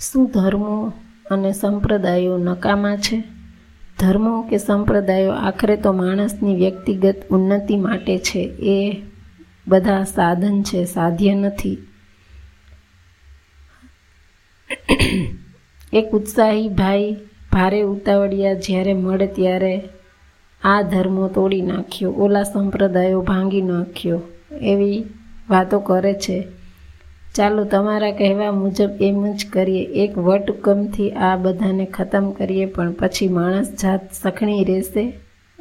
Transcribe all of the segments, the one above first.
શું ધર્મો અને સંપ્રદાયો નકામા છે? ધર્મો કે સંપ્રદાયો આખરે તો માણસની વ્યક્તિગત ઉન્નતિ માટે છે. એ બધા સાધન છે, સાધ્ય નથી. એક ઉત્સાહી ભાઈ ભારે ઉતાવળિયા જ્યારે મળે ત્યારે આ ધર્મો તોડી નાખ્યો, ઓલા સંપ્રદાયો ભાંગી નાખ્યો એવી વાતો કરે છે. ચાલો તમારા કહેવા મુજબ એમ જ કરીએ. એક વટકમથી આ બધાને ખતમ કરીએ, પણ પછી માણસ જાત સખણી રહેશે?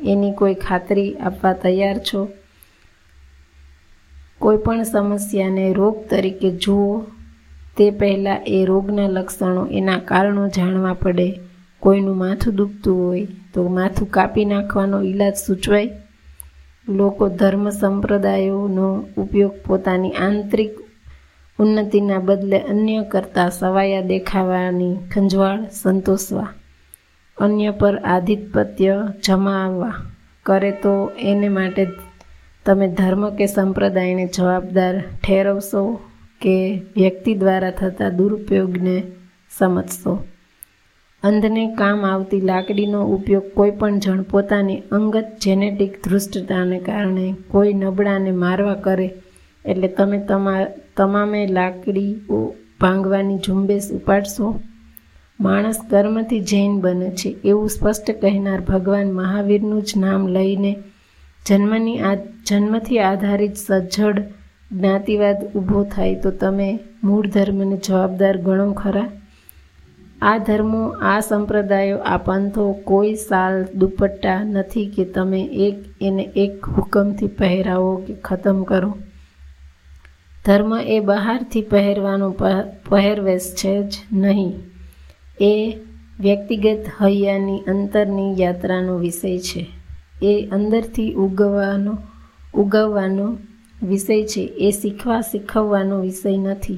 એની કોઈ ખાતરી આપવા તૈયાર છો? કોઈ પણ સમસ્યાને રોગ તરીકે જુઓ. તે પહેલાં એ રોગના લક્ષણો એના કારણો જાણવા પડે. કોઈનું માથું દુખતું હોય તો માથું કાપી નાખવાનો ઈલાજ સૂચવાય. લોકો ધર્મ સંપ્રદાયોનો ઉપયોગ પોતાની આંતરિક ઉન્નતિના બદલે અન્ય કરતાં સવાયા દેખાવાની ખંજવાળ સંતોષવા. અન્ય પર આધિપત્ય જમાવવા. કરે તો એને માટે તમે ધર્મ કે સંપ્રદાયને જવાબદાર ઠેરવશો કે વ્યક્તિ દ્વારા થતા દુરુપયોગને સમજશો. અંધને કામ આવતી લાકડીનો ઉપયોગ કોઈપણ જણ પોતાની અંગત જેનેટિક ધૃષ્ટતાને કારણે કોઈ નબળાને મારવા કરે એટલે તમે તમા, તમામે લાકડીઓ ભાંગવાની ઝુંબેશ ઉપાડશો? માણસ કર્મથી જૈન બને છે. એવું સ્પષ્ટ કહેનાર ભગવાન મહાવીરનું જ નામ લઈને જન્મની આ, જન્મથી આધારિત સજ્જડ જ્ઞાતિવાદ ઊભો થાય તો તમે મૂળ ધર્મને જવાબદાર ગણો ખરા? આ ધર્મો, આ સંપ્રદાયો, આ પંથો કોઈ સાલ દુપટ્ટા નથી કે તમે એક, એને એક હુકમથી પહેરાવો કે ખતમ કરો. ધર્મ એ બહારથી પહેરવાનો પહેરવેશ છે જ નહીં. એ વ્યક્તિગત હૈયાની અંતરની યાત્રાનો વિષય છે. એ અંદરથી ઉગવાનો, ઉગવવાનો વિષય છે. એ શીખવા શીખવવાનો વિષય નથી.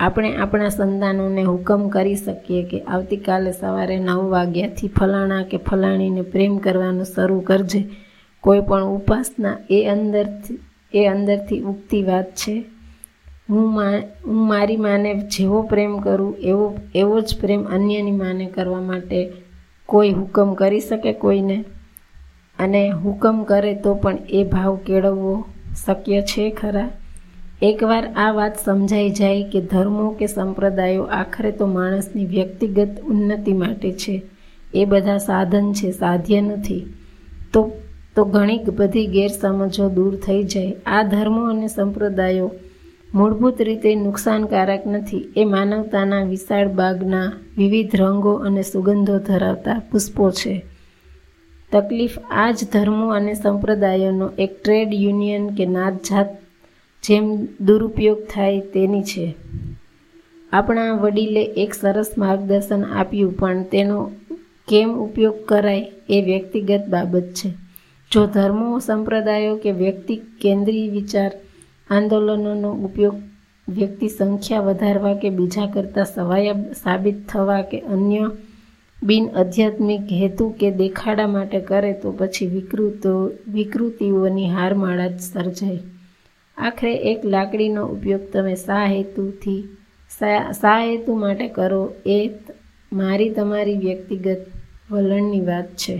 આપણે આપણા સંતાનોને હુકમ કરી શકીએ કે આવતીકાલે સવારે નવ વાગ્યાથી ફલાણા કે ફલાણીને પ્રેમ કરવાનું શરૂ કરજે. કોઈ પણ ઉપાસના એ અંદરથી એ અંદરથી ઉગતી વાત છે. હું મા, હું મારી માને જેવો પ્રેમ કરું, એવો એવો જ પ્રેમ અન્યની માને કરવા માટે કોઈ હુકમ કરી શકે કોઈને? અને હુકમ કરે તો પણ એ ભાવ કેળવવો શક્ય છે ખરા? એકવાર આ વાત સમજાઈ જાય કે ધર્મો કે સંપ્રદાયો આખરે તો માણસની વ્યક્તિગત ઉન્નતિ માટે છે, એ બધા સાધન છે, સાધ્ય નથી. તો તો ઘણી બધી ગેરસમજો દૂર થઈ જાય. આ ધર્મો અને સંપ્રદાયો મૂળભૂત રીતે નુકસાનકારક નથી. એ માનવતાના વિશાળ બાગના વિવિધ રંગો અને સુગંધો ધરાવતા પુષ્પો છે. તકલીફ આ જ ધર્મો અને સંપ્રદાયોનો એક ટ્રેડ યુનિયન કે નાતજાત જેમ દુરુપયોગ થાય તેની છે. આપણા વડીલે એક સરસ માર્ગદર્શન આપ્યું, પણ તેનો કેમ ઉપયોગ કરાય એ વ્યક્તિગત બાબત છે. જો ધર્મો, સંપ્રદાયો કે વ્યક્તિ કેન્દ્રીય વિચાર આંદોલનોનો ઉપયોગ વ્યક્તિ સંખ્યા વધારવા કે બીજા કરતાં સવાયા સાબિત થવા કે અન્ય બિન આધ્યાત્મિક હેતુ કે દેખાડા માટે કરે તો પછી વિકૃતો વિકૃતિઓની હારમાળા જ સર્જાય. આખરે એક લાકડીનો ઉપયોગ તમે સા હેતુથી સા હેતુ માટે કરો એ મારી તમારી વ્યક્તિગત વલણની વાત છે.